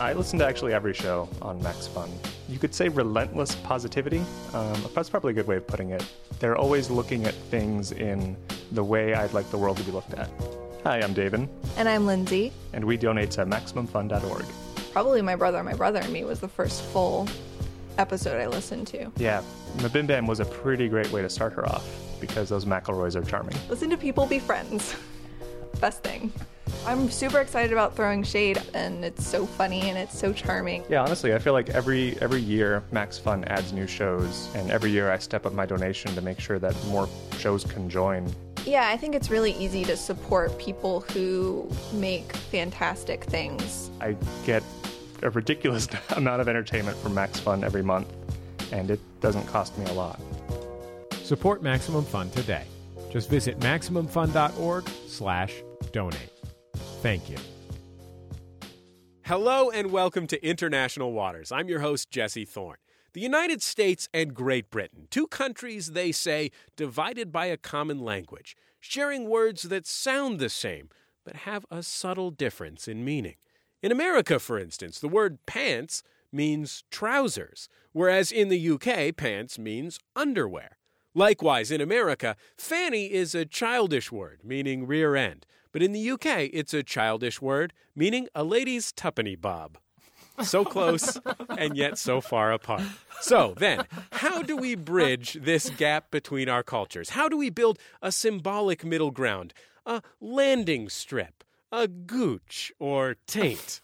I listen to actually every show on Max Fun. You could say relentless positivity. Um, that's probably a good way of putting it. They're always looking at things in the way I'd like the world to be looked at. Hi, I'm David, And I'm Lindsay. and we donate to MaximumFun.org. Probably my brother, my brother and me was the first full episode I listened to. Yeah, Mabim Bam was a pretty great way to start her off because those McElroys are charming. Listen to people be friends. Best thing. I'm super excited about throwing shade and it's so funny and it's so charming. Yeah, honestly, I feel like every every year Max Fun adds new shows, and every year I step up my donation to make sure that more shows can join. Yeah, I think it's really easy to support people who make fantastic things. I get a ridiculous amount of entertainment from Max Fun every month, and it doesn't cost me a lot. Support Maximum Fun today. Just visit MaximumFun.org slash donate. Thank you. Hello and welcome to International Waters. I'm your host, Jesse Thorn. The United States and Great Britain, two countries, they say, divided by a common language, sharing words that sound the same, but have a subtle difference in meaning. In America, for instance, the word pants means trousers, whereas in the UK, pants means underwear. Likewise, in America, fanny is a childish word meaning rear end, but in the UK, it's a childish word meaning a lady's tuppenny bob. So close and yet so far apart. So then, how do we bridge this gap between our cultures? How do we build a symbolic middle ground, a landing strip, a gooch or taint,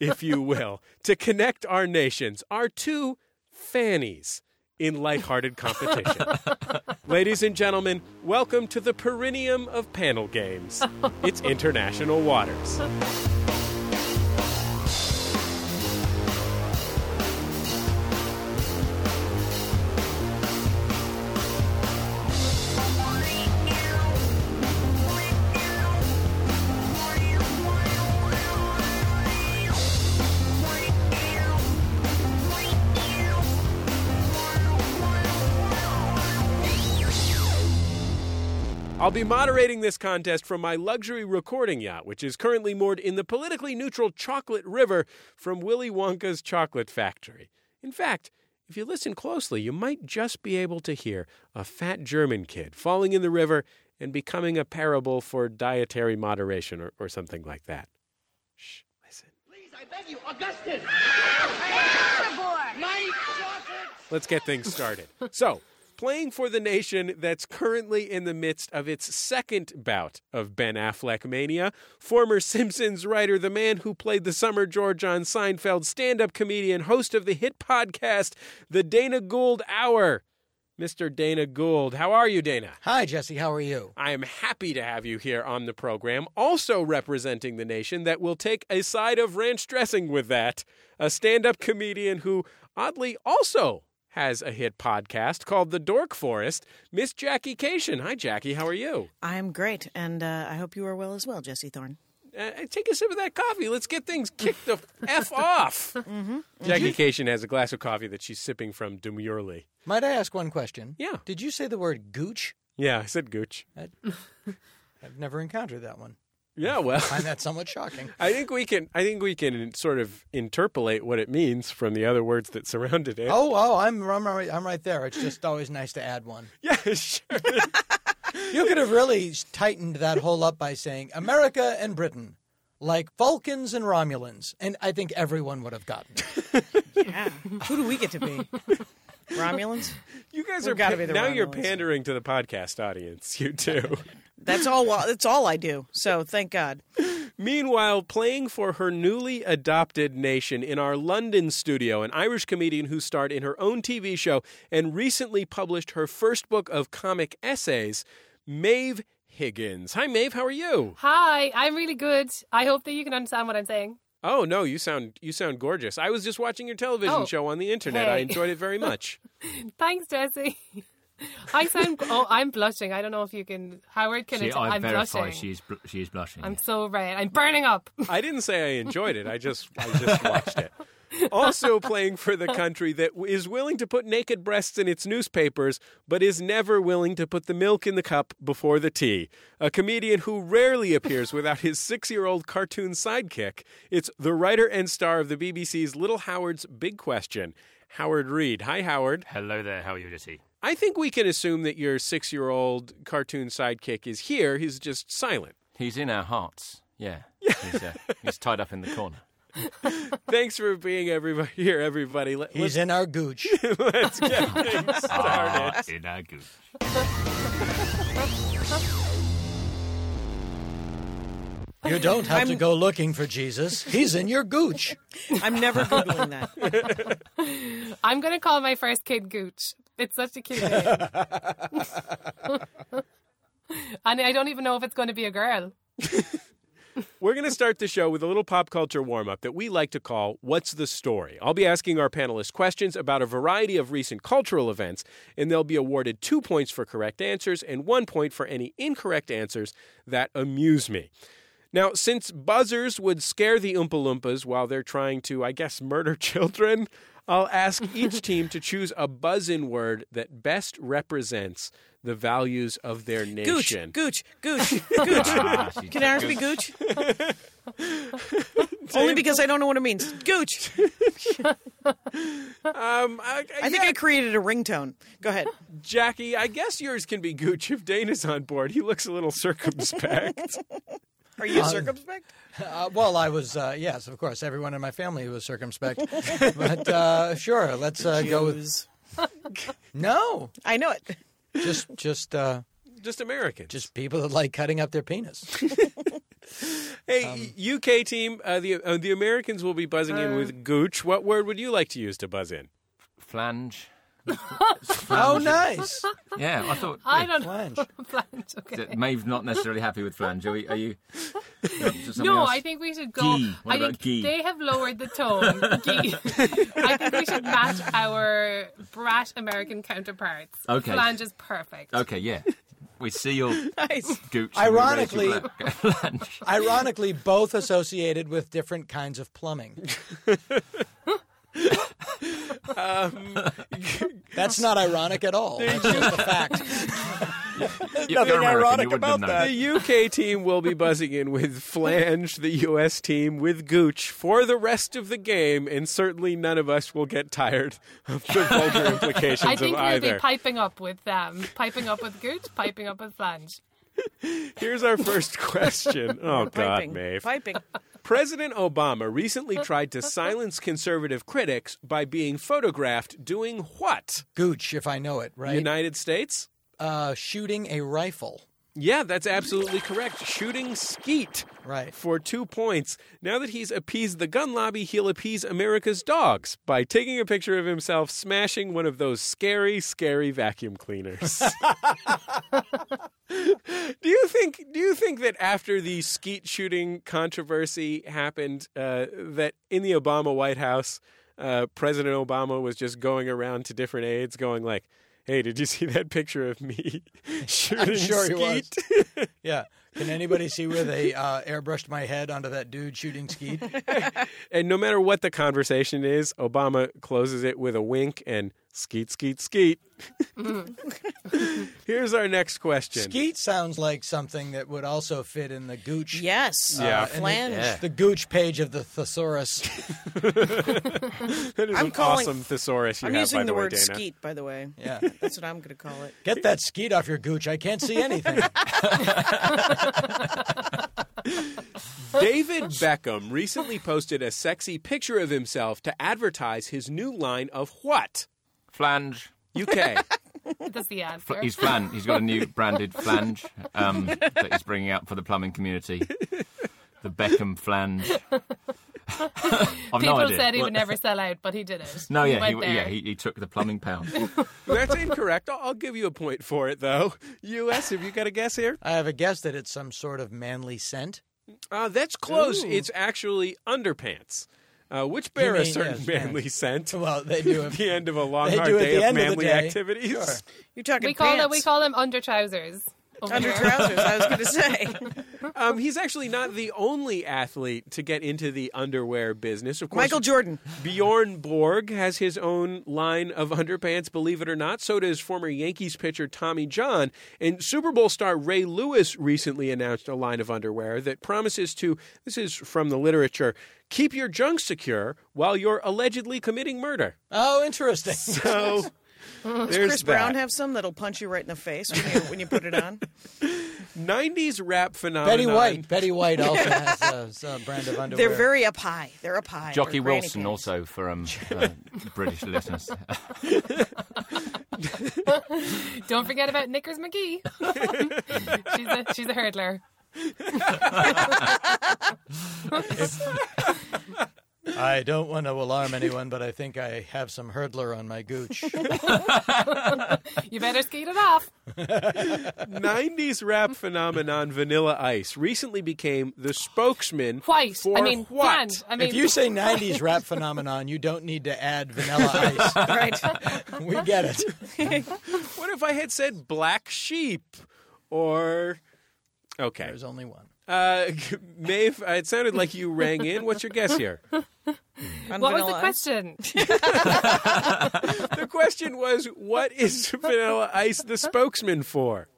if you will, to connect our nations, our two fannies? In lighthearted competition. Ladies and gentlemen, welcome to the perineum of panel games. It's International Waters. Be moderating this contest from my luxury recording yacht, which is currently moored in the politically neutral Chocolate River from Willy Wonka's Chocolate Factory. In fact, if you listen closely, you might just be able to hear a fat German kid falling in the river and becoming a parable for dietary moderation or, or something like that. Shh, listen. Please, I beg you, Augustus! My chocolate! Let's get things started. So, playing for the nation that's currently in the midst of its second bout of Ben Affleck mania, former Simpsons writer, the man who played the summer George on Seinfeld, stand up comedian, host of the hit podcast, The Dana Gould Hour. Mr. Dana Gould. How are you, Dana? Hi, Jesse. How are you? I am happy to have you here on the program, also representing the nation that will take a side of ranch dressing with that. A stand up comedian who, oddly, also has a hit podcast called The Dork Forest, Miss Jackie Kashian. Hi, Jackie. How are you? I'm great, and uh, I hope you are well as well, Jesse Thorn. Uh, take a sip of that coffee. Let's get things kicked the F off. Jackie Kashian has a glass of coffee that she's sipping from demurely. Might I ask one question? Yeah. Did you say the word gooch? Yeah, I said gooch. I've never encountered that one. Yeah, well. I find that somewhat shocking. I think we can. I think we can sort of interpolate what it means from the other words that surrounded it. Oh, oh, I'm, I'm, right, I'm right there. It's just always nice to add one. yeah, sure. You could have really tightened that whole up by saying America and Britain, like Vulcans and Romulans, and I think everyone would have gotten it. Yeah. Who do we get to be? Romulans? You guys We've are gotta pa- be the now. You're Romulans. pandering to the podcast audience. You too. That's all. That's all I do. So thank God. Meanwhile, playing for her newly adopted nation in our London studio, an Irish comedian who starred in her own TV show and recently published her first book of comic essays, Maeve Higgins. Hi, Maeve. How are you? Hi, I'm really good. I hope that you can understand what I'm saying. Oh no, you sound you sound gorgeous. I was just watching your television Oh, show on the internet. I enjoyed it very much. Thanks, Jesse. I sound. Oh, I'm blushing. I don't know if you can. Howard can. See, it, I I'm blushing. She's is bl- she is blushing. I'm so red. I'm burning up. I didn't say I enjoyed it. I just I just watched it. Also playing for the country that is willing to put naked breasts in its newspapers, but is never willing to put the milk in the cup before the tea. A comedian who rarely appears without his six year old cartoon sidekick. It's the writer and star of the BBC's Little Howard's Big Question, Howard Read. Hi, Howard. Hello there, how are you, Jesse? I think we can assume that your six year old cartoon sidekick is here. He's just silent. He's in our hearts. Yeah. He's, uh, he's tied up in the corner. Thanks for being everybody here, everybody. Let, He's in our gooch. let's get things started. Ah, in our gooch. You don't have to I'm- go looking for Jesus. He's in your gooch. I'm never googling that. I'm going to call my first kid Gooch. It's such a cute name. and I don't even know if it's going to be a girl. We're going to start the show with a little pop culture warm up that we like to call What's the Story? I'll be asking our panelists questions about a variety of recent cultural events, and they'll be awarded two points for correct answers and one point for any incorrect answers that amuse me. Now, since buzzers would scare the Oompa Loompas while they're trying to, I guess, murder children, I'll ask each team to choose a buzz in word that best represents the values of their Gooch, nation. gooch, gooch, gooch. She's Can ours be gooch? Only because I don't know what it means. Gooch. Um, I, I think I created a ringtone. Go ahead. Jackie, I guess yours can be Gooch if Dana's on board. He looks a little circumspect. Are you circumspect? Uh, well, I was, uh, yes, of course. Everyone in my family was circumspect. but uh, sure, let's uh, go with. Jews. No, I know it. just, just, uh, Just Americans. just people that like cutting up their penis. hey, UK team, uh, the uh, the Americans will be buzzing in with Gooch. What word would you like to use to buzz in? Flange. Oh, nice. Yeah, I thought. I don't Flange. know. Flange, okay. that Maeve's not necessarily happy with flange. Are, we, are you? something No, else? I think we should go. Ghee. What I about think ghee? they have lowered the tone. Ghee. I think we should match our brat American counterparts. Okay. Flange is perfect. Okay, yeah. We see your Nice. gooch. and we're ready to Ironically- Ironically, both associated with different kinds of plumbing. Um, That's not ironic at all. That's just a fact. Nothing ironic about that. The UK team will be buzzing in with Flange, the US team with Gooch for the rest of the game, and certainly none of us will get tired of the vulgar implications I think of we'll either. be piping up with them. Piping up with Gooch, piping up with Flange. Here's our first question. Oh, God, Piping. Maeve. Piping. President Obama recently uh, tried to uh, uh. silence conservative critics by being photographed doing what? Gooch, if I know it, right? United States? uh, shooting a rifle. Yeah, that's absolutely correct. Shooting skeet Right. for two points. Now that he's appeased the gun lobby, he'll appease America's dogs by taking a picture of himself smashing one of those scary, scary vacuum cleaners. do you think? Do you think that after the skeet shooting controversy happened, uh, that in the Obama White House, uh, President Obama was just going around to different aides, going like, "Hey, did you see that picture of me shooting sure he was. skeet?" Yeah. Can anybody see where they uh, airbrushed my head onto that dude shooting skeet? And no matter what the conversation is, Obama closes it with a wink and skeet, skeet, skeet. Here's our next question. Skeet sounds like something that would also fit in the Gooch. Yes. Yeah. Uh, Flange. Yeah. The Gooch page of the thesaurus. That is I'm an calling- awesome thesaurus you I'm have, using by the, the, way, word Dana. skeet, by the way. Yeah. That's what I'm going to call it. Get that skeet off your Gooch. I can't see anything. David Beckham recently posted a sexy picture of himself to advertise his new line of what? Flange. UK. That's the answer. He's flange. He's got a new branded flange um, that he's bringing out for the plumbing community. The Beckham flange. I've People no idea. said he What- would never sell out, but he did it. No, yeah, he, went there. yeah, he, he took the plumbing pound. That's incorrect. I'll, I'll give you a point for it, though. US, have you got a guess here? I have a guess that it's some sort of manly scent. Uh, that's close. Ooh. It's actually underpants, uh, which bear a certain yes, manly yes. scent. Well, they do At the end of a long, hard day of end of manly day. activities. Sure. You're talking We call pants. it. We call them under trousers. Under trousers, I was going to say. Um, he's actually not the only athlete to get into the underwear business. Of course, Michael Jordan. Bjorn Borg has his own line of underpants, believe it or not. So does former Yankees pitcher Tommy John. And Super Bowl star Ray Lewis recently announced a line of underwear that promises to, this is from the literature, keep your junk secure while you're allegedly committing murder. Oh, interesting. So there's Chris Brown that. have some that'll punch you right in the face when you, when you put it on? 90s rap phenomenon. Betty White. Betty White also has a, some brand of underwear. They're very up high. They're up high. Jockey They're Wilson, pants. also for um, uh, British listeners. Don't forget about Knickers McGee. she's a she's a hurdler. I don't want to alarm anyone, but I think I have some hurdler on my gooch. You better skate it off. 90s rap phenomenon Vanilla Ice recently became the spokesman White. for I mean, what? bland. I mean, if you say 90s rap phenomenon, you don't need to add vanilla ice. Right. We get it. What if I had said black sheep? Or okay, There's only one. uh, Maeve, uh, it sounded like you rang in. What's your guess here? On what was the Ice. question? The question was, what is Vanilla Ice the spokesman for?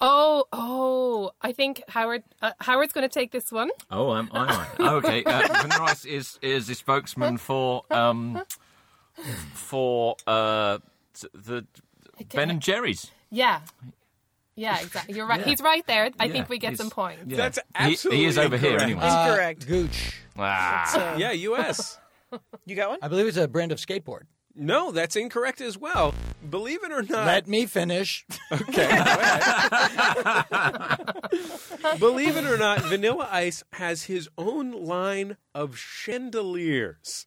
Oh, oh, I think Howard uh, Howard's going to take this one. Oh, I'm, I'm right. Oh, okay. Uh, Vanilla Ice is is the spokesman for um for uh the Ben and Jerry's. Yeah. Yeah, exactly. You're right. He's right there. I Yeah, think we get he's- some points. Yeah. That's absolutely he, is over here anyway. Uh, Incorrect. Gooch. ah. Yeah, U.S. You got one? I believe it's a brand of skateboard. No, that's incorrect as well. Believe it or not, Let me finish. Okay. Believe it or not, Vanilla Ice has his own line of chandeliers.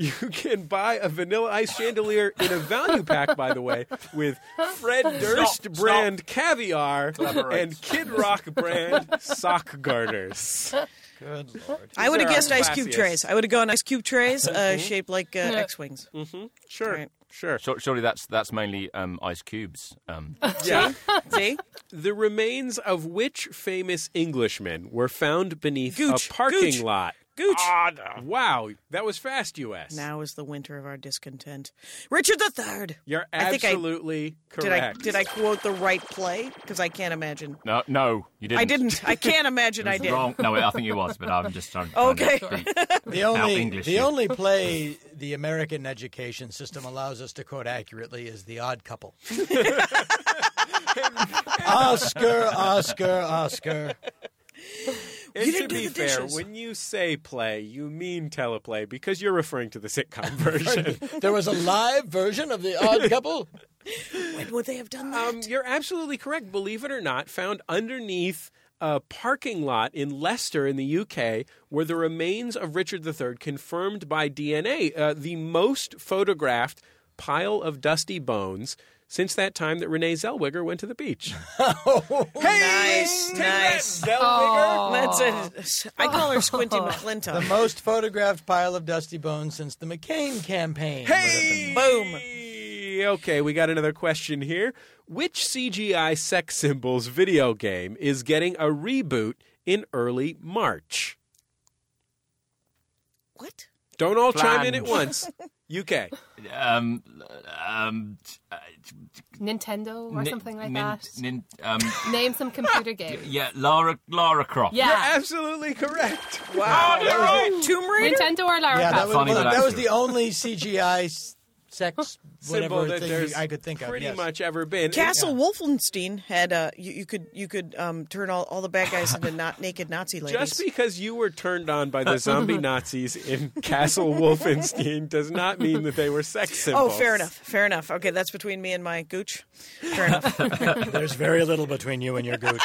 You can buy a Vanilla Ice chandelier in a value pack, by the way, with Fred Durst Stop, brand caviar and Kid Rock brand sock garters. Good lord. I would have guessed ice cube trays. I would have gone ice cube trays uh, shaped like uh, X Wings. Sure, Right. sure. Sur- Surely that's that's mainly um, ice cubes. Um, Yeah. See? The remains of which famous Englishman were found beneath Gooch, a parking Gooch. lot? Gooch. Wow, that was fast, U.S. Now is the winter of our discontent. Richard the Third. You're I think I- absolutely Did I correct. did I quote the right play? Because I can't imagine. no, no, you didn't. I didn't. I can't imagine It I did. Wrong. No, I think you was, but I'm just trying. trying Okay. To be- The only English the you. only play the American education system allows us to quote accurately is The Odd Couple. Oscar, Oscar, Oscar. And You to didn't do be the fair, when you say play, you mean teleplay because you're referring to the sitcom version. There was a live version of The Odd Couple. When would they have done that? um, you're absolutely correct. Believe it or not, found underneath a parking lot in Leicester in the UK were the remains of Richard III, confirmed by DNA, uh, the most photographed pile of dusty bones since that time that Renee Zellweger went to the beach. Oh, nice, Take nice. that, Zellweger! That's it. I call her Squinty McClintock. The most photographed pile of dusty bones since the McCain campaign. would have been- Boom. Okay, we got another question here. Which CGI sex symbols video game is getting a reboot in early March? What? Don't all chime in at once. UK. um, um, uh, Nintendo or nin- something like nin- that. nin- um, Name some computer game. yeah, Lara Lara Croft. Yeah. You're absolutely correct. Wow. Tomb Raider? Nintendo or Lara Yeah, that Croft? was, well, that was the only CGI s- sex Symbol whatever that thing there's I could think of. pretty yes. much ever been. Castle Wolfenstein had uh, you, you could you could um, turn all, all the bad guys into not naked Nazi ladies. Just because you were turned on by the zombie Nazis in Castle Wolfenstein does not mean that they were sex symbols. oh, fair enough, fair enough. Okay, that's between me and my gooch. Fair enough. There's very little between you and your gooch.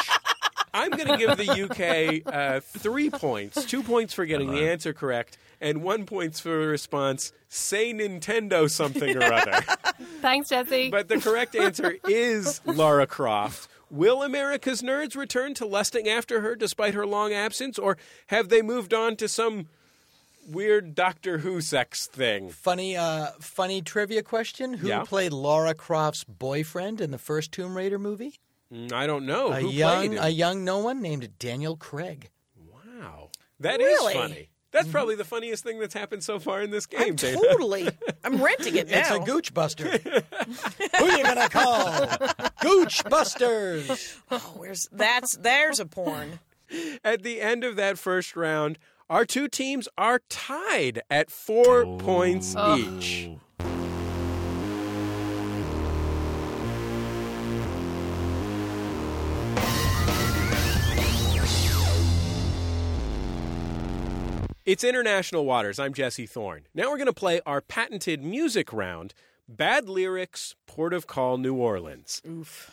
I'm going to give the UK uh, three points. Two points for getting the answer correct, and one points for the response. Say Nintendo something or other. Thanks, Jesse. but the correct answer is Lara Croft. Will America's nerds return to lusting after her despite her long absence, or have they moved on to some weird Doctor Who sex thing? Funny, uh, funny trivia question: Who Yeah. played Laura Croft's boyfriend in the first Tomb Raider movie? Mm, I don't know a who young played a young no one named Daniel Craig. Wow, that is Really? funny. That's mm-hmm. probably the funniest thing that's happened so far in this game, I'm Dana. totally. I'm renting it now. It's a Gooch Buster. Who are you gonna call? Gooch Busters. Oh, where's that's there's a porn. At the end of that first round, our two teams are tied at four points oh. each. Oh. It's international waters. I'm Jesse Thorn. Now we're going to play our patented music round Bad Lyrics, Port of Call, New Orleans.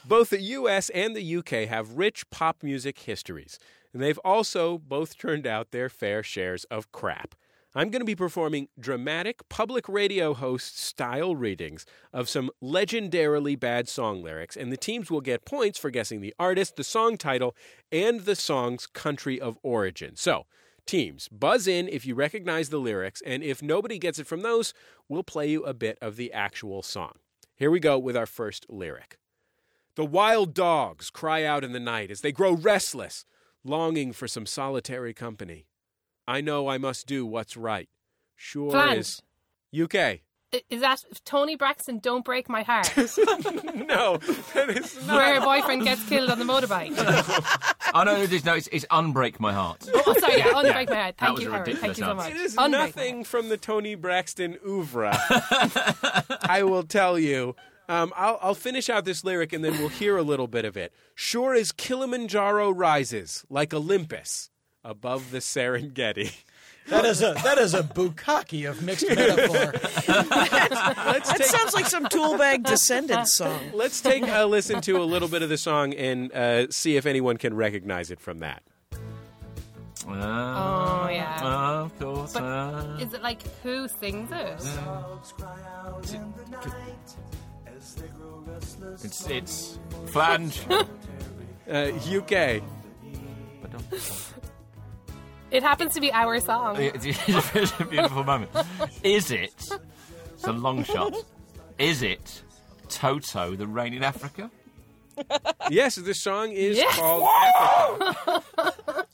Both the US and the UK have rich pop music histories, and they've also both turned out their fair shares of crap. I'm going to be performing dramatic public radio host style readings of some legendarily bad song lyrics, and the teams will get points for guessing the artist, the song title, and the song's country of origin. So, teams, buzz in if you recognize the lyrics, and if nobody gets it from those, we'll play you a bit of the actual song. Here we go with our first lyric. The wild dogs cry out in the night as they grow restless, longing for some solitary company. I know I must do what's right. Sure Flange. is. UK. Is that Toni Braxton? Don't break my heart. no, that is Where her boyfriend gets killed on the motorbike. Oh no, it is, no, it's, it's unbreak my heart. Oh, sorry, yeah, unbreak my heart. That Thank was you, a Howard. Thank you so much. It is Unbreak nothing from the Toni Braxton oeuvre. I will tell you. Um, I'll, I'll finish out this lyric and then we'll hear a little bit of it. Sure as Kilimanjaro rises like Olympus above the Serengeti. That is a that is a bukkake of mixed metaphor. Let's That take, sounds like some toolbag descendants song. let's take a listen to a little bit of the song and uh, see if anyone can recognize it from that. Uh, Oh, yeah. Of course. But uh, Is it like who sings it? it's it's flange. Uh, UK. It happens to be our song. It's, it's a beautiful moment. Is it? It's a long shot. Is it Toto, the Rain in Africa? Yes, the song is Yes. called Africa.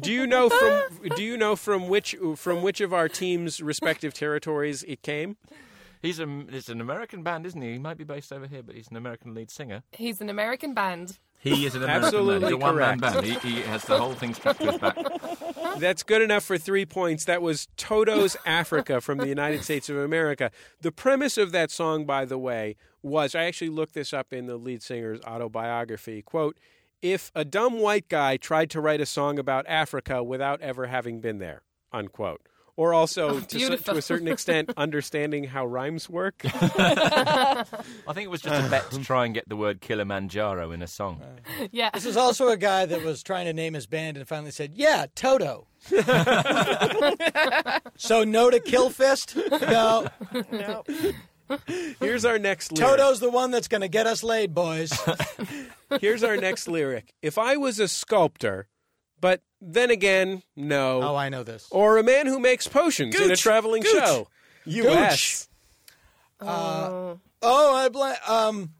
Do you know from Do you know from which from which of our teams' respective territories it came? He's a it's an American band, isn't he? He might be based over here, but he's an American lead singer. He's an American band. He is an American Absolutely band. He's a one-man band. He, he has the whole thing strapped to his back. That's good enough for three points. That was Toto's Africa from the United States of America. The premise of that song, by the way, was I actually looked this up in the lead singer's autobiography. Quote, if a dumb white guy tried to write a song about Africa without ever having been there, unquote. Or also, oh, to, to a certain extent, understanding how rhymes work. I think it was just a bet to try and get the word Kilimanjaro in a song. Yeah. This is also a guy that was trying to name his band and finally said, "Yeah, Toto." so no to Killfist. No, No. Here's our next lyric. Toto's the one that's going to get us laid, boys. Here's our next lyric. If I was a sculptor, but then again, no. Oh, I know this. or a man who makes potions in a Gooch. traveling Gooch. show. U.S. Oh, I blame. Um,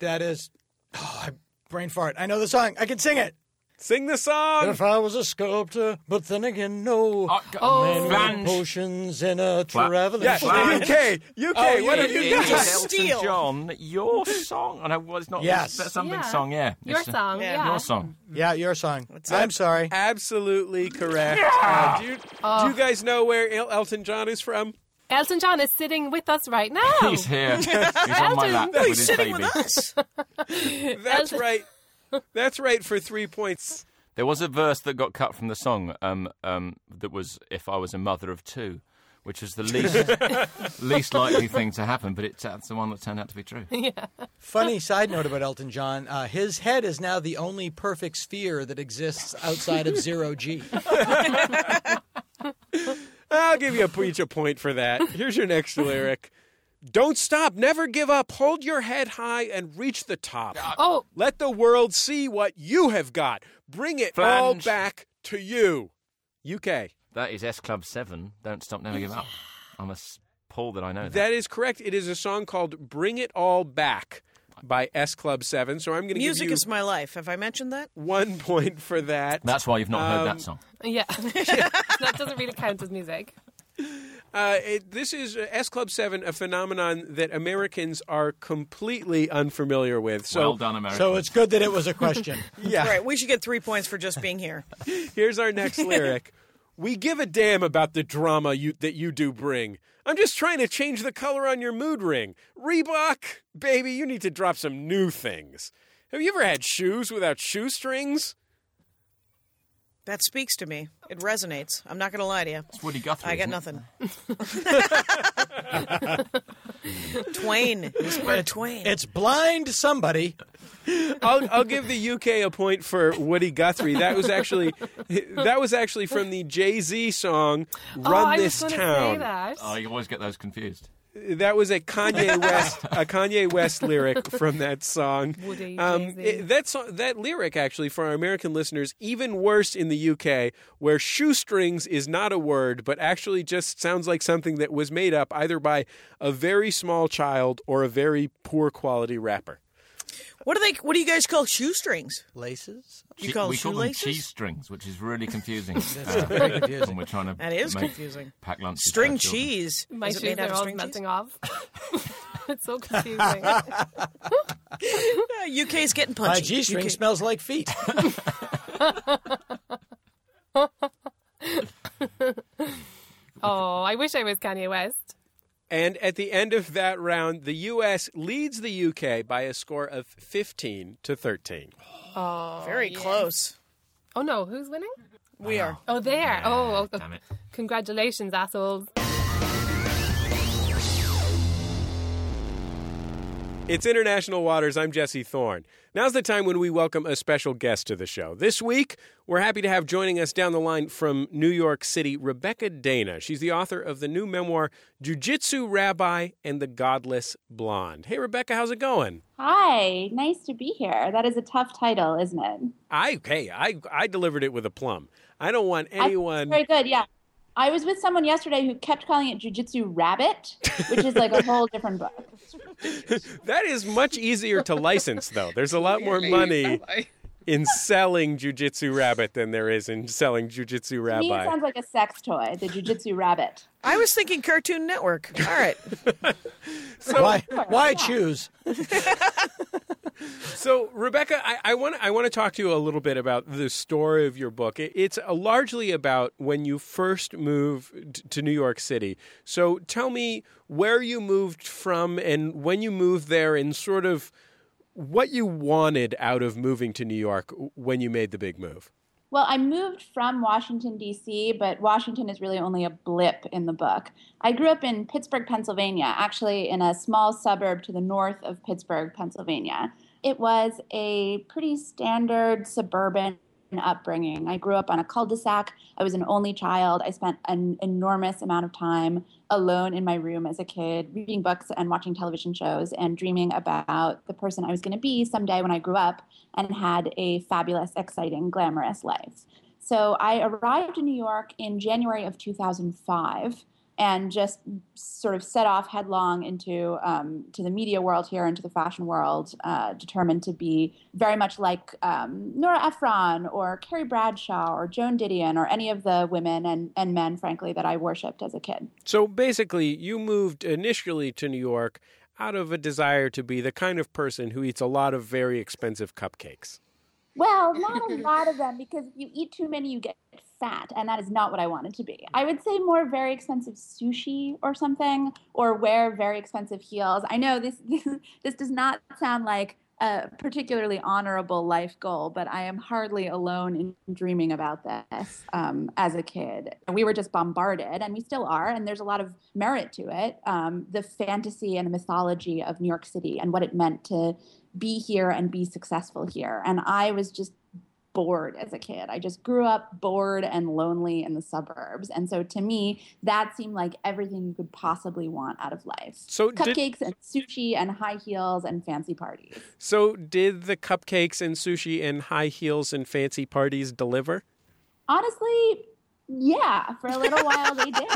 that is. Oh, I brain fart. I know the song. I can sing it. Sing the song. If I was a sculptor, but then again, no. Oh, Oh. Man with Flange. potions in a Fla- traveling Yeah, show. Flange. UK. UK. Oh, what yeah, have you yeah, got? yeah. Just Elton steal. John, your song. I know well, it's not Yes. it's something Yeah. song, yeah. Your It's, uh, song, yeah. yeah. Your song. Yeah, your song. that? I'm sorry. Absolutely correct. Uh, do, you, Oh. do you guys know where El- Elton John is from? Elton John is sitting with us right now. He's here. He's on my lap No, with He's his sitting baby. with us. That's Elton- right. That's right for three points. There was a verse that got cut from the song um, um, that was "If I was a mother of two, which was the least least likely thing to happen, but it's that's the one that turned out to be true. Funny side note about Elton John: uh, his head is now the only perfect sphere that exists outside of zero G. I'll give you a, each a point for that. Here's your next lyric. Don't stop, never give up. Hold your head high and reach the top. Oh, Let the world see what you have got. Bring it all back to you. UK. That is S Club Seven. Don't stop, never give up. I'm a s- Paul that I know that. That is correct. It is a song called Bring It All Back by S Club 7. So I'm going to give Music is my life. Have I mentioned that? one point for that. That's why you've not heard Um, that song. Yeah. that doesn't really count as music. Uh, it, this is uh, S Club 7, a phenomenon that Americans are completely unfamiliar with. So well done, America. So it's good that it was a question. yeah. Right. we should get three points for just being here. Here's our next lyric. We give a damn about the drama you, that you do bring. I'm just trying to change the color on your mood ring. Reebok, baby, you need to drop some new things. Have you ever had shoes without shoestrings? That speaks to me. It resonates. I'm not going to lie to you. It's Woody Guthrie. I got nothing. Twain. It's Mark Twain. It's blind somebody. I'll, I'll give the UK a point for Woody Guthrie. That was actually that was actually from the Jay Z song oh, "Run oh, I This was gonna Town." Say that. Oh, you always get those confused. That was a Kanye West a Kanye West lyric from that song. Woody, Um, it- that song, that lyric actually for our American listeners even worse in the UK, where shoestrings is not a word, but actually just sounds like something that was made up either by a very small child or a very poor quality rapper. what do they? What do you guys call shoestrings? Laces? You Che- call we call them cheese strings, which is really confusing. uh, very confusing. When we're trying to That is make confusing. Pack lunches String cheese. My Is it shoes made out are of all string cheese? melting off. it's so confusing. Uh, UK's getting punchy. My punchy. G string UK smells like feet. oh, I wish I was Kanye West. And at the end of that round, the U.S. leads the UK by a score of 15 to 13. Oh, Very yeah. close. Oh no, who's winning? We are. Oh, there. oh, oh, Damn it. congratulations, assholes. It's International Waters. I'm Jesse Thorn. Now's the time when we welcome a special guest to the show. This week, we're happy to have joining us down the line from New York City, Rebecca Dana. She's the author of the new memoir, Jiu Jitsu Rabbi and the Godless Blonde. Hey, Rebecca, how's it going? Hi, nice to be here. That is a tough title, isn't it? I, hey, I, I delivered it with a plum. I don't want anyone. very good, yeah. I was with someone yesterday who kept calling it Jujitsu Rabbit, which is like a whole different book. That is much easier to license, though. There's a lot more money in selling Jujitsu Rabbit than there is in selling Jujitsu To me, it Rabbi. sounds like a sex toy, the Jujitsu Rabbit. I was thinking Cartoon Network. All right. why why choose? So, Rebecca, I, I want I want to talk to you a little bit about the story of your book. It, it's uh largely about when you first moved to New York City. So, tell me where you moved from and when you moved there, and sort of what you wanted out of moving to New York when you made the big move. Well, I moved from Washington, D.C., but Washington is really only a blip in the book. I grew up in Pittsburgh, Pennsylvania, actually in a small suburb to the north of Pittsburgh, Pennsylvania. It was a pretty standard suburban upbringing. I grew up on a cul de sac. I was an only child. I spent an enormous amount of time alone in my room as a kid, reading books and watching television shows and dreaming about the person I was going to be someday when I grew up and had a fabulous, exciting, glamorous life. So I arrived in New York in January of 2005 and just sort of set off headlong into um, to the media world here, into the fashion world, uh, determined to be very much like um, Nora Ephron or Carrie Bradshaw or Joan Didion or any of the women and, and men, frankly, that I worshipped as a kid. So basically, you moved initially to New York out of a desire to be the kind of person who eats a lot of very expensive cupcakes. Well, not a lot of them because if you eat too many, you get fat, and that is not what I wanted to be. I would say more very expensive sushi or something, or wear very expensive heels. I know this this does not sound like a particularly honorable life goal, but I am hardly alone in dreaming about this um, as a kid. We were just bombarded, and we still are, and there's a lot of merit to it. Um, the fantasy and the mythology of New York City and what it meant to be here and be successful here. And I was just bored as a kid. I just grew up bored and lonely in the suburbs. And so to me, that seemed like everything you could possibly want out of life. So did- cupcakes and sushi and high heels and fancy parties. So, did the cupcakes and sushi and high heels and fancy parties deliver? Honestly, yeah, for a little while they did.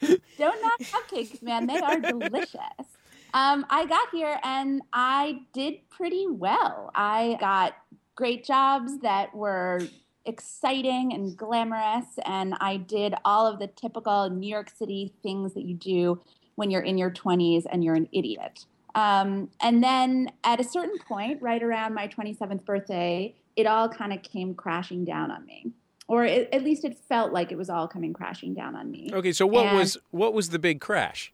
Don't knock cupcakes, man. They are delicious. Um, I got here and I did pretty well. I got great jobs that were exciting and glamorous, and I did all of the typical New York City things that you do when you're in your 20s and you're an idiot. Um, and then at a certain point, right around my 27th birthday, it all kind of came crashing down on me. Or it, at least it felt like it was all coming crashing down on me. Okay, so what And- was what was the big crash?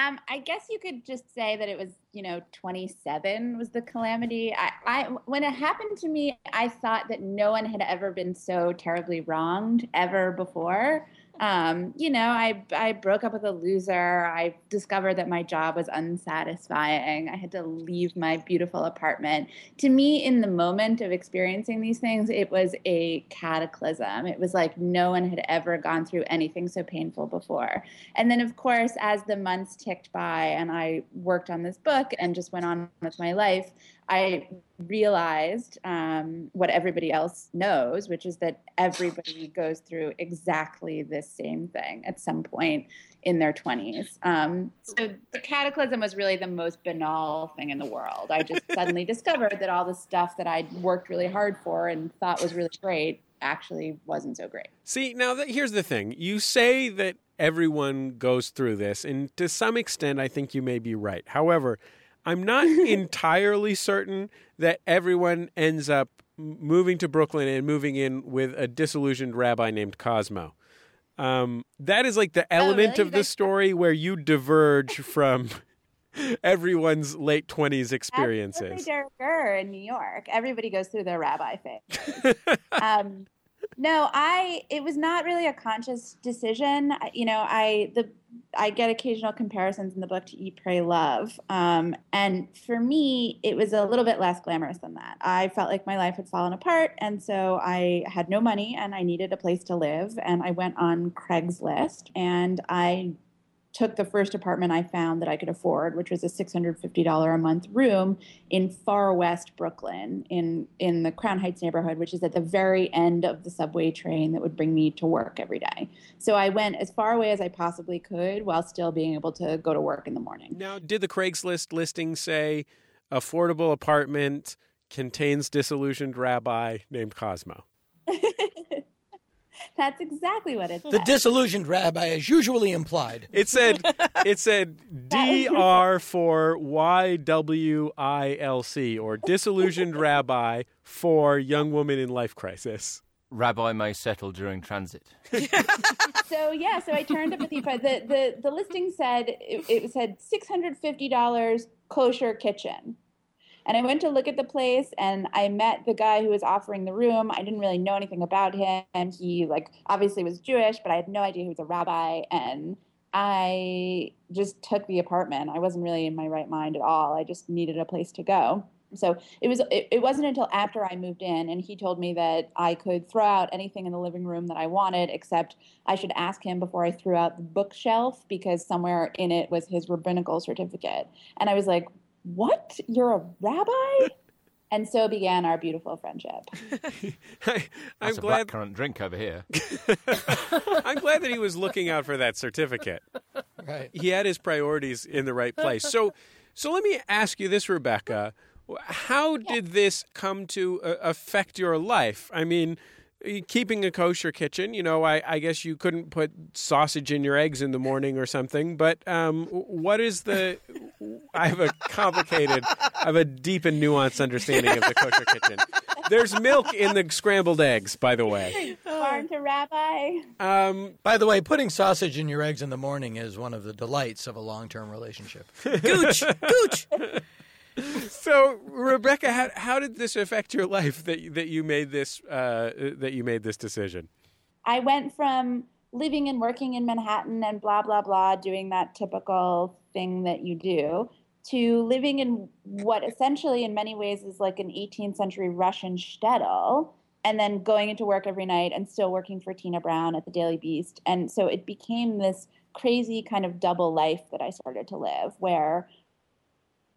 Um, I guess you could just say that it was, you know, 27 was the calamity. I, I, when it happened to me, I thought that no one had ever been so terribly wronged ever before. Um, you know, I, I broke up with a loser. I discovered that my job was unsatisfying. I had to leave my beautiful apartment. To me, in the moment of experiencing these things, it was a cataclysm. It was like no one had ever gone through anything so painful before. And then, of course, as the months ticked by and I worked on this book and just went on with my life, I realized um, what everybody else knows, which is that everybody goes through exactly the same thing at some point in their 20s. Um, so the cataclysm was really the most banal thing in the world. I just suddenly discovered that all the stuff that I'd worked really hard for and thought was really great actually wasn't so great. See, now that, here's the thing. You say that everyone goes through this, and to some extent, I think you may be right. However, I'm not entirely certain that everyone ends up moving to Brooklyn and moving in with a disillusioned rabbi named Cosmo. Um, that is like the element really? Of the story where you diverge from everyone's late 20s Absolutely, experiences. de rigueur in New York. Everybody goes through their rabbi phase. um, no, I. It was not really a conscious decision. You know, I the I get occasional comparisons in the book to Eat, Pray, Love, um, and for me, it was a little bit less glamorous than that. I felt like my life had fallen apart, and so I had no money, and I needed a place to live, and I went on Craigslist, and I took the first apartment I found that I could afford, which was a $650 a month room in far west Brooklyn in, in the Crown Heights neighborhood, which is at the very end of the subway train that would bring me to work every day. So I went as far away as I possibly could while still being able to go to work in the morning. Now, did the Craigslist listing say affordable apartment contains disillusioned rabbi named Cosmo? That's exactly what it said. The disillusioned rabbi is usually implied. It said it said DR for Y W I L C or disillusioned rabbi for young woman in life crisis. Rabbi may settle during transit. so yeah, so I turned up at the the the, the listing said it, it said six hundred fifty dollars kosher kitchen, and I went to look at the place and I met the guy who was offering the room. I didn't really know anything about him, and he like obviously was Jewish, but I had no idea he was a rabbi, and I just took the apartment. I wasn't really in my right mind at all. I just needed a place to go. So it was. It, it wasn't until after I moved in, and he told me that I could throw out anything in the living room that I wanted, except I should ask him before I threw out the bookshelf because somewhere in it was his rabbinical certificate. And I was like, "What? You're a rabbi?" And so began our beautiful friendship. I, I'm That's a glad. blackcurrant drink over here. I'm glad that he was looking out for that certificate. Right. He had his priorities in the right place. So, so let me ask you this, Rebecca: How did this come to uh, affect your life? I mean. Keeping a kosher kitchen, you know, I, I guess you couldn't put sausage in your eggs in the morning or something. But um, what is the? I have a complicated, I have a deep and nuanced understanding of the kosher kitchen. There's milk in the scrambled eggs, by the way. Barn to rabbi. Um, By the way, putting sausage in your eggs in the morning is one of the delights of a long-term relationship. Gooch, gooch. So, Rebecca, how, how did this affect your life that that you made this uh, that you made this decision? I went from living and working in Manhattan and blah, blah, blah, doing that typical thing that you do, to living in what essentially, in many ways, is like an 18th century Russian shtetl, and then going into work every night and still working for Tina Brown at the Daily Beast. And so it became this crazy kind of double life that I started to live where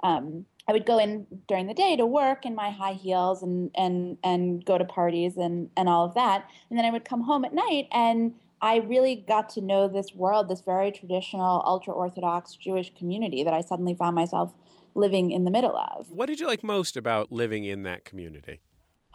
um, I would go in during the day to work in my high heels and and and go to parties and and all of that, and then I would come home at night and I really got to know this world, this very traditional, ultra Orthodox Jewish community that I suddenly found myself living in the middle of. What did you like most about living in that community?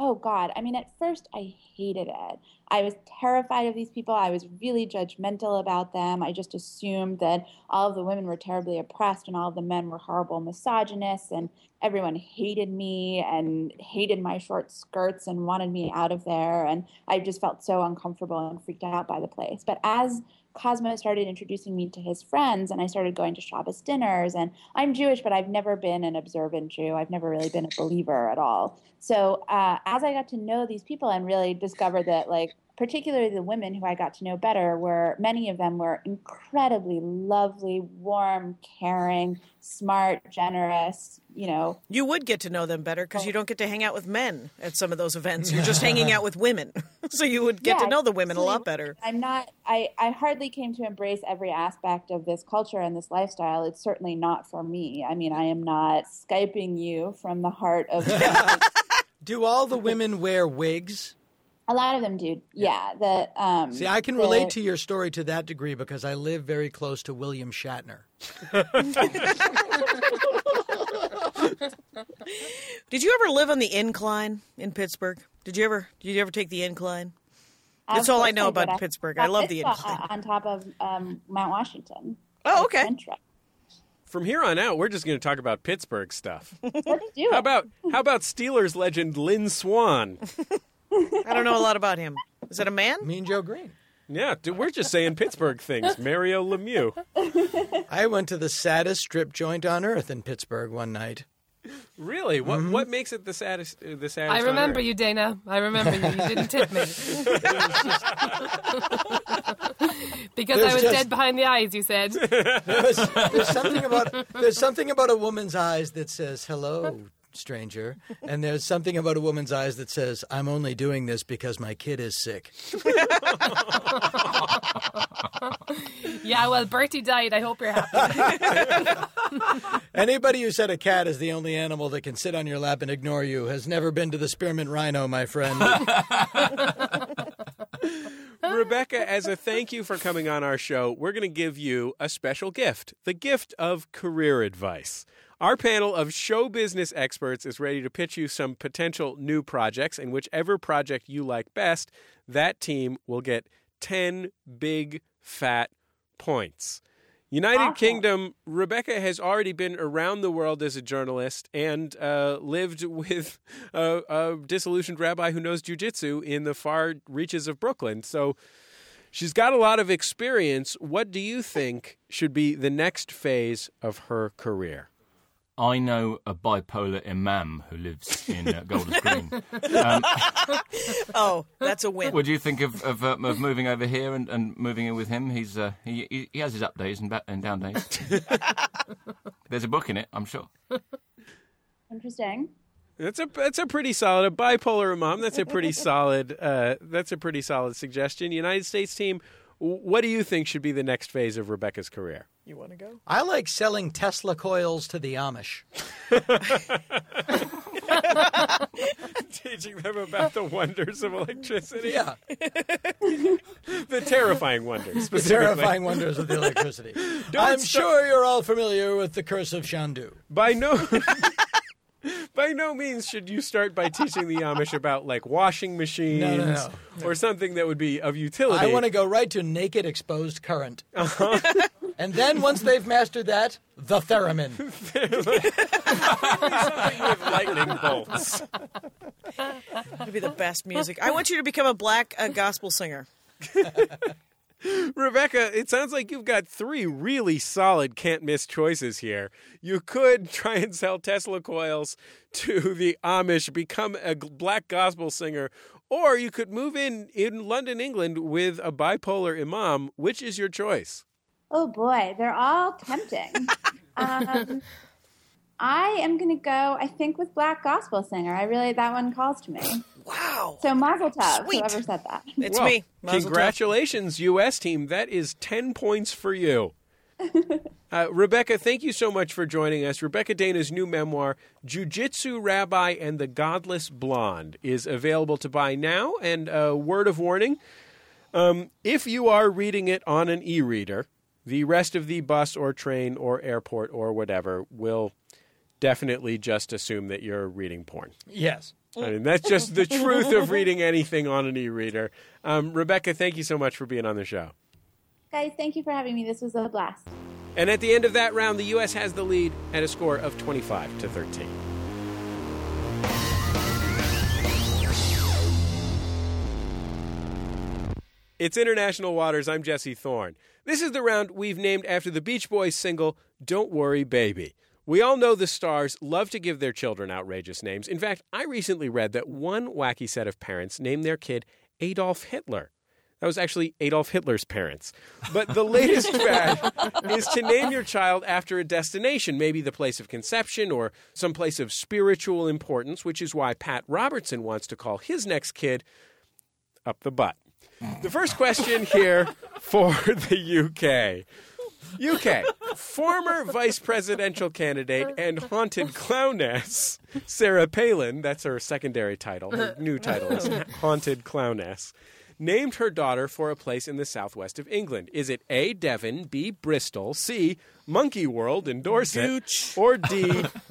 Oh, God. I mean, at first, I hated it. I was terrified of these people. I was really judgmental about them. I just assumed that all of the women were terribly oppressed and all of the men were horrible misogynists, and everyone hated me and hated my short skirts and wanted me out of there. And I just felt so uncomfortable and freaked out by the place. But as Cosmo started introducing me to his friends, and I started going to Shabbos dinners. And I'm Jewish, but I've never been an observant Jew. I've never really been a believer at all. So uh, as I got to know these people and really discovered that, like, particularly the women who I got to know better, were many of them were incredibly lovely, warm, caring, smart, generous. You know, You would get to know them better because you oh. don't get to hang out with men at some of those events. You're just hanging out with women. so you would get to know the women a lot better. I'm not. I I hardly came to embrace every aspect of this culture and this lifestyle. It's certainly not for me. I mean, I am not skyping you from the heart of. Do all the women wear wigs? A lot of them do. Yeah. The um. See, I can the- relate to your story to that degree because I live very close to William Shatner. Did you ever live on the incline in Pittsburgh? Did you ever? Did you ever take the incline? That's all I know did. about Pittsburgh. I love the incline. on top of um, Mount Washington. Oh, okay. Central. From here on out, we're just going to talk about Pittsburgh stuff. What did you do? How about how about Steelers legend Lynn Swann? I don't know a lot about him. Is it a man? Mean Joe Greene. Yeah, dude, we're just saying Pittsburgh things. Mario Lemieux. I went to the saddest strip joint on earth in Pittsburgh one night. Really? What what makes it the saddest? Uh, the saddest. I remember you, Dana. I remember you. You didn't tip me. because I was just- dead behind the eyes, you said. There's, there's something about there's something about a woman's eyes that says hello, stranger, and there's something about a woman's eyes that says I'm only doing this because my kid is sick. Yeah, well, Bertie died. I hope you're happy. Anybody who said a cat is the only animal that can sit on your lap and ignore you has never been to the spearmint rhino, my friend. Rebecca, as a thank you for coming on our show, we're going to give you a special gift the gift of career advice. Our panel of show business experts is ready to pitch you some potential new projects, and whichever project you like best, that team will get 10 big fat points. United Awesome. Kingdom, Rebecca has already been around the world as a journalist and uh, lived with a, a disillusioned rabbi who knows jujitsu in the far reaches of Brooklyn. So she's got a lot of experience. What do you think should be the next phase of her career? I know a bipolar imam who lives in uh, Golders Green. Um, Oh, that's a win. what do you think of of, uh, of moving over here and, and moving in with him? He's uh, he, he he has his up days and, ba- and down days. There's a book in it, I'm sure. Interesting. That's a that's a pretty solid a bipolar imam. That's a pretty solid uh, that's a pretty solid suggestion. United States team. W- What do you think should be the next phase of Rebecca's career? You want to go? I like selling Tesla coils to the Amish. Teaching them about the wonders of electricity. Yeah, the terrifying wonders. the terrifying wonders of the electricity. Don't I'm stop- sure you're all familiar with the curse of Shandu. By no, by no means should you start by teaching the Amish about like washing machines No, no, or something that would be of utility. I want to go right to naked exposed current. Uh-huh. and then once they've mastered that, the theremin. with lightning bolts. That'd be the best music. I want you to become a black uh, gospel singer. Rebecca, it sounds like you've got three really solid can't miss choices here. You could try and sell Tesla coils to the Amish, become a black gospel singer, or you could move in in London, England with a bipolar imam. Which is your choice? Oh boy, they're all tempting. um, I am going to go, I think, with Black Gospel Singer. I really, that one calls to me. Wow. So Mazel Tov, Sweet. whoever said that. It's Well, me. Mazel tov. Congratulations, U.S. team. That is 10 points for you. Uh, Rebecca, thank you so much for joining us. Rebecca Dana's new memoir, Jiu-Jitsu Rabbi and the Godless Blonde, is available to buy now. And uh, word of warning, Um, if you are reading it on an e reader, the rest of the bus or train or airport or whatever will definitely just assume that you're reading porn. Yes. I mean, that's just the truth of reading anything on an e reader. Um, Rebecca, thank you so much for being on the show. Guys, thank you for having me. This was a blast. And at the end of that round, the U.S. has the lead at a score of 25 to 13. It's International Waters. I'm Jesse Thorn. This is the round we've named after the Beach Boys single, Don't Worry Baby. We all know the stars love to give their children outrageous names. In fact, I recently read that one wacky set of parents named their kid Adolf Hitler. That was actually Adolf Hitler's parents. But the latest fad is to name your child after a destination, maybe the place of conception or some place of spiritual importance, which is why Pat Robertson wants to call his next kid Up the Butt. The first question here for the UK. UK, former vice presidential candidate and haunted clowness Sarah Palin, that's her secondary title, her new title is Haunted Clowness, named her daughter for a place in the southwest of England. Is it A, Devon, B, Bristol, C, Monkey World in Dorset, or D,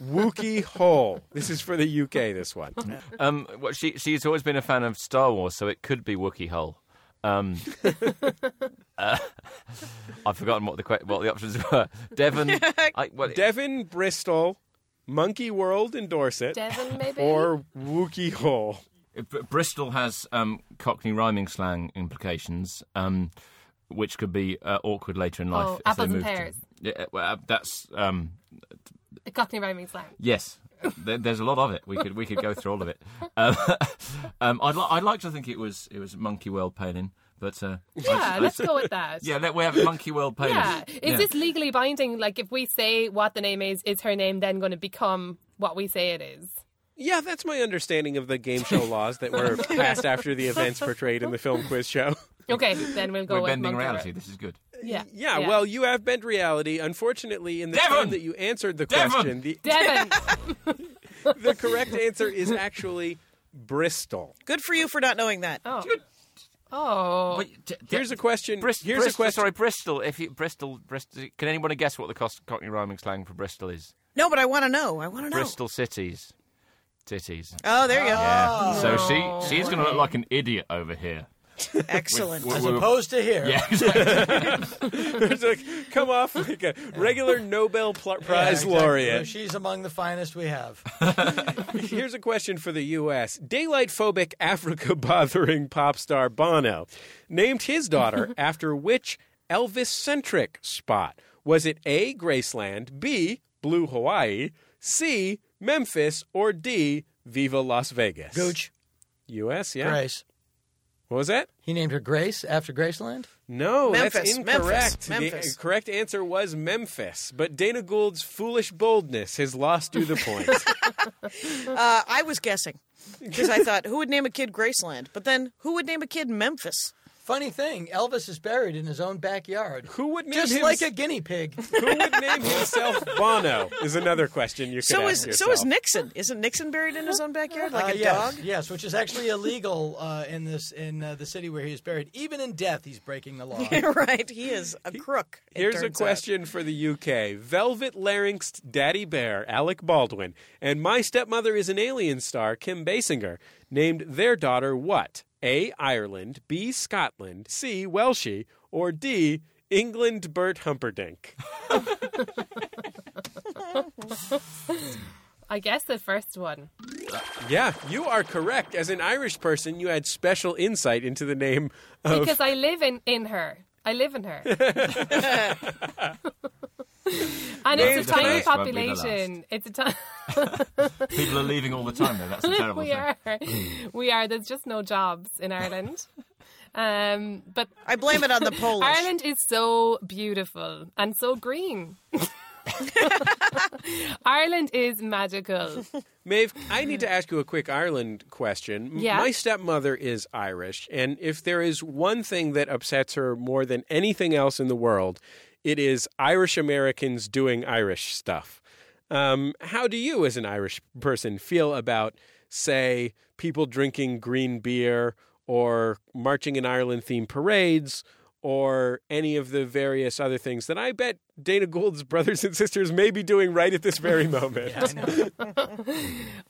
Wookie Hole? This is for the UK, this one. Um, well, she she's always been a fan of Star Wars, so it could be Wookie Hole. Um, uh, I've forgotten what the que- what the options were. Devon, I, what, Devon, Bristol, Monkey World in Dorset, Devon, maybe? or Wookie Hole. B- Bristol has um, Cockney rhyming slang implications, um, which could be uh, awkward later in life. Oh, if they apples and move to- pears. yeah, well, uh, that's um, A Cockney rhyming slang. yes. There, there's a lot of it. We could we could go through all of it. Um, um, I'd li- I'd like to think it was it was Monkey World Palin, but uh, Yeah, I- let's I- go with that. Yeah, let, we have Monkey World Palin. Yeah. Is this legally binding? Like, if we say what the name is, is her name then going to become what we say it is? Yeah, that's my understanding of the game show laws that were passed after the events portrayed in the film quiz show. Okay, then we'll go We're with bending Monkey reality. World. This is good. Yeah. Yeah, well, you have bent reality. Unfortunately, in the Devon! time that you answered the Devon! question, the, Devon. the correct answer is actually Bristol. Good for you for not knowing that. Oh. Oh. Wait, d- d- Here's a question. Bris- Here's Bristol, a question. Sorry, Bristol. If you Bristol, Bristol. Can anyone guess what the Cos- Cockney rhyming slang for Bristol is? No, but I want to know. I want to know. Bristol cities, titties. Oh, there you go. Yeah. So she she's going to look like an idiot over here. Excellent. With- As with- opposed to here. yeah, exactly. It's like, come off like a regular Nobel pl- Yeah, Prize exactly. laureate. She's among the finest we have. Here's a question for the U.S. Daylight phobic, Africa bothering pop star Bono named his daughter after which Elvis centric spot? Was it A, Graceland, B, Blue Hawaii, C, Memphis, or D, Viva Las Vegas? Gooch, U.S., yeah. Grace. What was that? He named her Grace after Graceland? No, that's incorrect. Memphis, The Memphis. correct answer was Memphis, but Dana Gould's foolish boldness has lost you the point. Uh, I was guessing because I thought who would name a kid Graceland, but then who would name a kid Memphis? Funny thing, Elvis is buried in his own backyard. Who would name Just him like a guinea pig. Who would name himself Bono? Is another question you could So ask is yourself. so is Nixon. Isn't Nixon buried in his own backyard like Uh, a yes, dog? Yes, which is actually illegal uh, in this in uh, the city where he is buried. Even in death, he's breaking the law. right. He is a crook. it Here's a turns out. question for the UK. Velvet larynxed daddy bear Alec Baldwin and My Stepmother is an Alien star Kim Basinger named their daughter what? A. Ireland, B. Scotland, C. Welshie, or D. England Bert Humperdinck. I guess the first one. Yeah, you are correct. As an Irish person, you had special insight into the name of Because I live in, in her. I live in her. and Names it's a tiny population. It's a tiny. People are leaving all the time, though. That's a terrible we thing. are. We are. There's just no jobs in Ireland. Um, but I blame it on the Polish. Ireland is so beautiful and so green. Ireland is magical. Maeve, I need to ask you a quick Ireland question. Yeah. My stepmother is Irish, and if there is one thing that upsets her more than anything else in the world, it is Irish Americans doing Irish stuff. Um, how do you, as an Irish person, feel about, say, people drinking green beer or marching in Ireland themed parades or any of the various other things that I bet Dana Gould's brothers and sisters may be doing right at this very moment.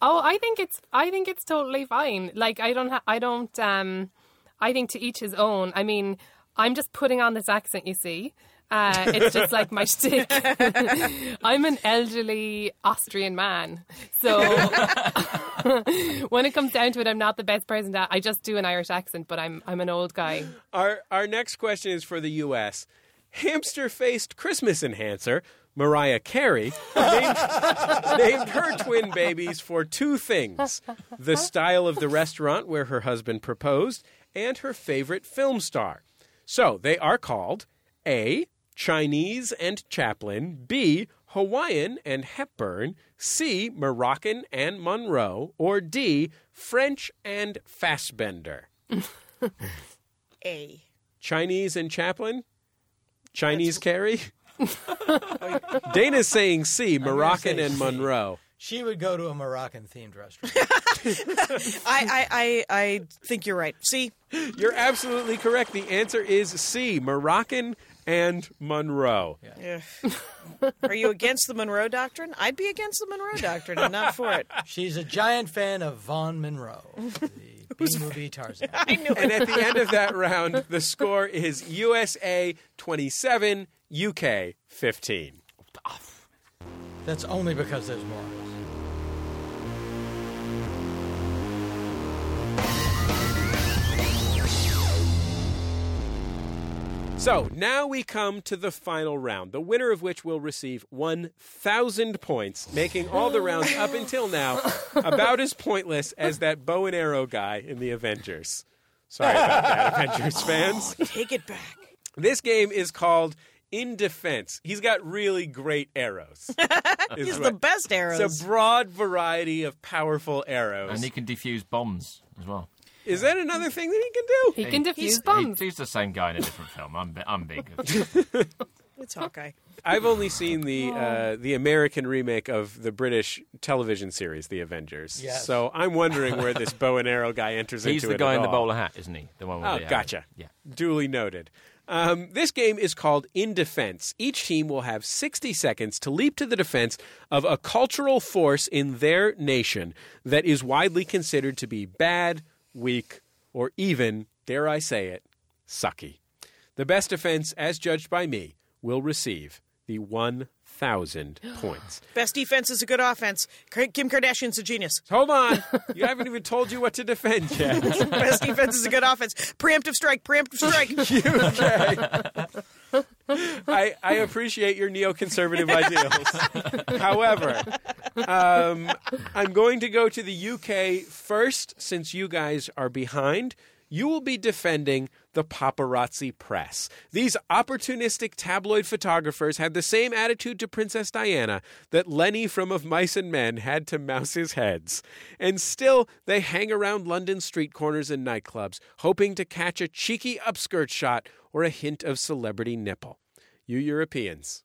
Oh, I think it's I think it's totally fine. Like I don't ha- I don't um I think to each his own. I mean, I'm just putting on this accent, you see. Uh, it's just like my shtick. I'm an elderly Austrian man, so when it comes down to it, I'm not the best person to. I just do an Irish accent, but I'm I'm an old guy. Our our next question is for the U.S. Hamster-faced Christmas enhancer Mariah Carey named, named her twin babies for two things: the style of the restaurant where her husband proposed, and her favorite film star. So they are called A. Chinese and Chaplin, B. Hawaiian and Hepburn, C. Moroccan and Monroe, or D. French and Fassbender. A. Chinese and Chaplin? Chinese Carey? Dana's saying C, Moroccan say and C. Monroe. She would go to a Moroccan themed restaurant. I, I, I, I think you're right. See, You're absolutely correct. The answer is C, Moroccan and Monroe. Ugh. are you against the Monroe Doctrine? I'd be against the Monroe Doctrine and not for it. She's a giant fan of Vaughn Monroe, the B movie Tarzan. I knew And at the end of that round, the score is USA 27, UK 15. That's only because there's more So now we come to the final round, the winner of which will receive 1,000 points, making all the rounds up until now about as pointless as that bow and arrow guy in the Avengers. Sorry about that, Avengers fans. Oh, take it back. This game is called In Defense. He's got really great arrows. He's what- the best arrows. It's a broad variety of powerful arrows. And he can defuse bombs as well. Is that another thing that he can do? He can He's- defuse bombs. he's the same guy in a different film. I'm, bi- I'm big. It's Hawkeye. I've only seen the uh, the American remake of the British television series, The Avengers. Yes. So I'm wondering where this bow and arrow guy enters he's into the it guy at in the all. bowler hat, isn't he? The one with Oh, the arrow. gotcha. Yeah. Duly noted. Um, this game is called In Defense. Each team will have 60 seconds to leap to the defense of a cultural force in their nation that is widely considered to be bad, weak, or even, dare I say it, sucky. The best defense, as judged by me, will receive the 1,000 points. Best defense is a good offense. Kim Kardashian's a genius. Hold on. You haven't even told you what to defend yet. Best defense is a good offense. Preemptive strike. Preemptive strike. I, I appreciate your neoconservative ideals. However, um, I'm going to go to the UK first since you guys are behind. You will be defending the paparazzi press. These opportunistic tabloid photographers had the same attitude to Princess Diana that Lenny from Of Mice and Men had to Mouse's heads. And still, they hang around London street corners and nightclubs, hoping to catch a cheeky upskirt shot or a hint of celebrity nipple. You Europeans,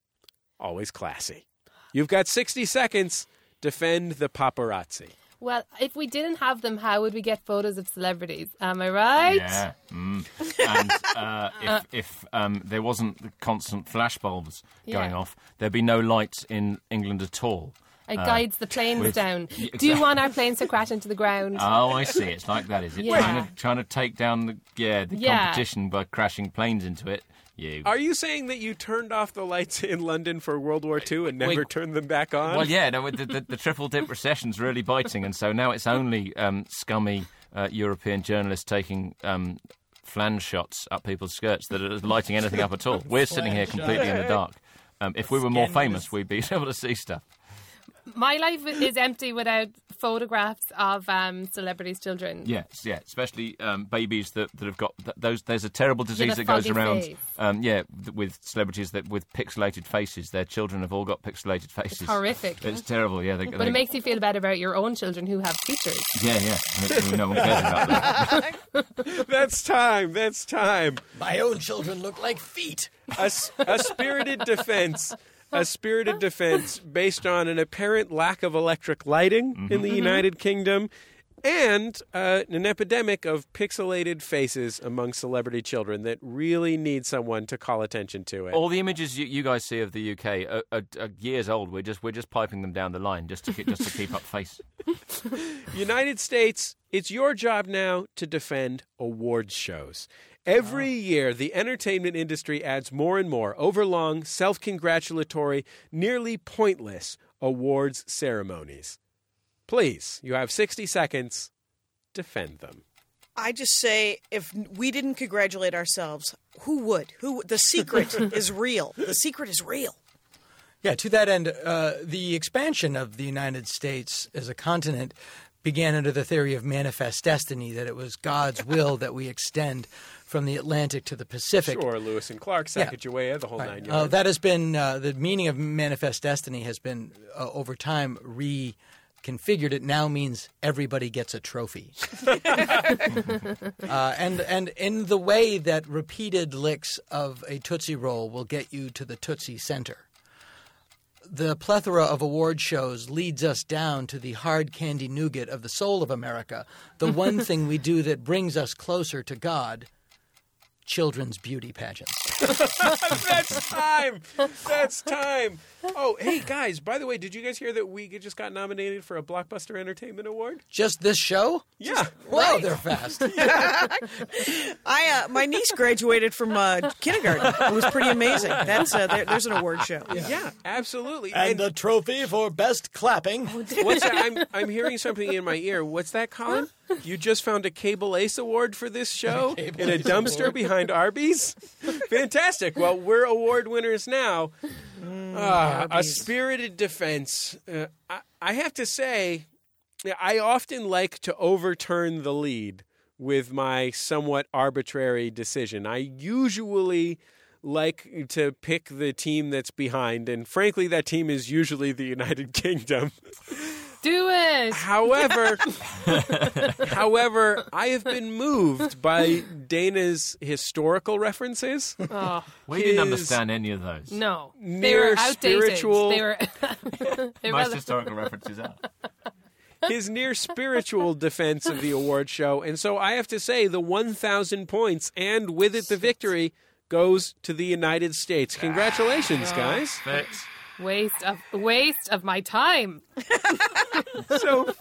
always classy. You've got 60 seconds. Defend the paparazzi. Well, if we didn't have them, how would we get photos of celebrities? Am I right? Yeah. Mm. And uh, if, if um, there wasn't the constant flashbulbs going Yeah. off, there'd be no lights in England at all. It Uh, guides the planes with- down. Yeah, Do you want our planes to crash into the ground? Oh, I see. It's like that, is it? Yeah. Trying, to, trying to take down the yeah the Yeah. competition by crashing planes into it. You. Are you saying that you turned off the lights in London for World War II and never Wait. turned them back on? Well, yeah, no, the, the, the triple dip recession's really biting, and so now it's only um, scummy uh, European journalists taking um, flange shots up people's skirts that are lighting anything up at all. We're sitting here completely in the dark. Um, if we were more famous, we'd be able to see stuff. My life is empty without photographs of um, celebrities' children. Yes, yeah, especially um, babies that, that have got th- those. There's a terrible disease the that goes around. Um, yeah, th- with celebrities that with pixelated faces. Their children have all got pixelated faces. horrific. It's terrible. Yeah, they, But they- it makes you feel better about your own children who have features. yeah, yeah. No- No one cares about that. That's time. That's time. My own children look like feet. A spirited defense. A spirited defense based on an apparent lack of electric lighting in the United Kingdom. and uh, an epidemic of pixelated faces among celebrity children that really need someone to call attention to it. All the images you, you guys see of the UK are, are, are years old. We're just we're just piping them down the line just to just to keep up face. United States, it's your job now to defend awards shows. Every year, the entertainment industry adds more and more overlong, self congratulatory, nearly pointless awards ceremonies. Please, you have 60 seconds. Defend them. I just say if we didn't congratulate ourselves, who would? Who? The secret is real. The secret is real. Yeah, to that end, uh, the expansion of the United States as a continent began under the theory of manifest destiny, that it was God's will that we extend from the Atlantic to the Pacific. Sure, Lewis and Clark, Yeah. Sacagawea, the whole Right. nine Uh, that has been uh, the meaning of manifest destiny has been uh, over time reconfigured. It now means everybody gets a trophy, uh, and and in the way that repeated licks of a tootsie roll will get you to the tootsie center. The plethora of award shows leads us down to the hard candy nougat of the soul of America, the one thing we do that brings us closer to God children's beauty pageants. That's time. That's time. Oh, hey guys! By the way, did you guys hear that we just got nominated for a Blockbuster Entertainment Award? Just this show? Yeah. Wow, they're fast. I uh, my niece graduated from uh, kindergarten. It was pretty amazing. That's uh, there, there's an award show. Yeah, absolutely. And the trophy for best clapping. What's that? I'm I'm hearing something in my ear. What's that, Colin? You just found a Cable Ace Award for this show in a dumpster behind Arby's. Fantastic. Well, we're award winners now. Ah, a spirited defense. Uh, I, I have to say, I often like to overturn the lead with my somewhat arbitrary decision. I usually like to pick the team that's behind, and frankly, that team is usually the United Kingdom. Do it. However, however, I have been moved by Dana's historical references. Oh, We didn't understand any of those. no. they Near were outdated. spiritual- They were. Most were historical references are. his near spiritual defense of the award show. And so I have to say, the 1,000 points and with it the victory goes to the United States. Congratulations, oh. guys. Thanks. Waste of waste of my time. So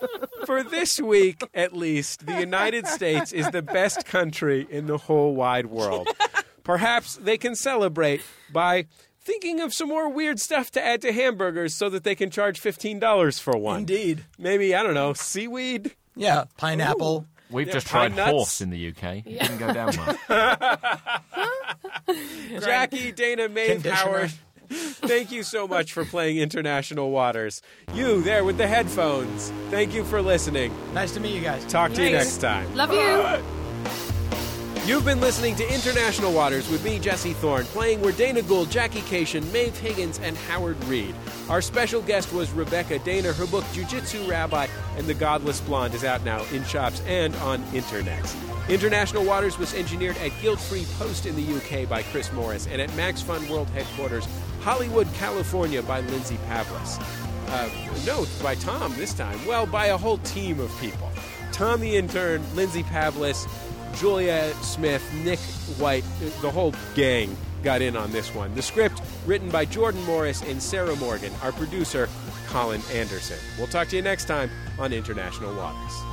for this week, at least, the United States is the best country in the whole wide world. Perhaps they can celebrate by thinking of some more weird stuff to add to hamburgers so that they can charge $15 for one. Indeed. Maybe, I don't know, seaweed? Yeah, pineapple. We've Yeah, just tried nuts. horse in the UK. It didn't go down well. Jackie, Dana, Maeve, Howard. Thank you so much for playing International Waters. You there with the headphones. Thank you for listening. Nice to meet you guys. Talk to you next time. Love you. You've been listening to International Waters with me, Jesse Thorn, playing were Dana Gould, Jackie Kashian, Maeve Higgins, and Howard Read. Our special guest was Rebecca Dana. Her book, Jiu-Jitsu Rabbi and the Godless Blonde, is out now in shops and on internet. International Waters was engineered at Guilt Free Post in the UK by Chris Morris and at Max Fun World Headquarters, Hollywood, California by Lindsay Pavlis. Uh, no, by Tom this time. Well, by a whole team of people. Tom the intern, Lindsay Pavlis, Julia Smith, Nick White, the whole gang got in on this one. The script written by Jordan Morris and Sarah Morgan. Our producer, Colin Anderson. We'll talk to you next time on International Waters.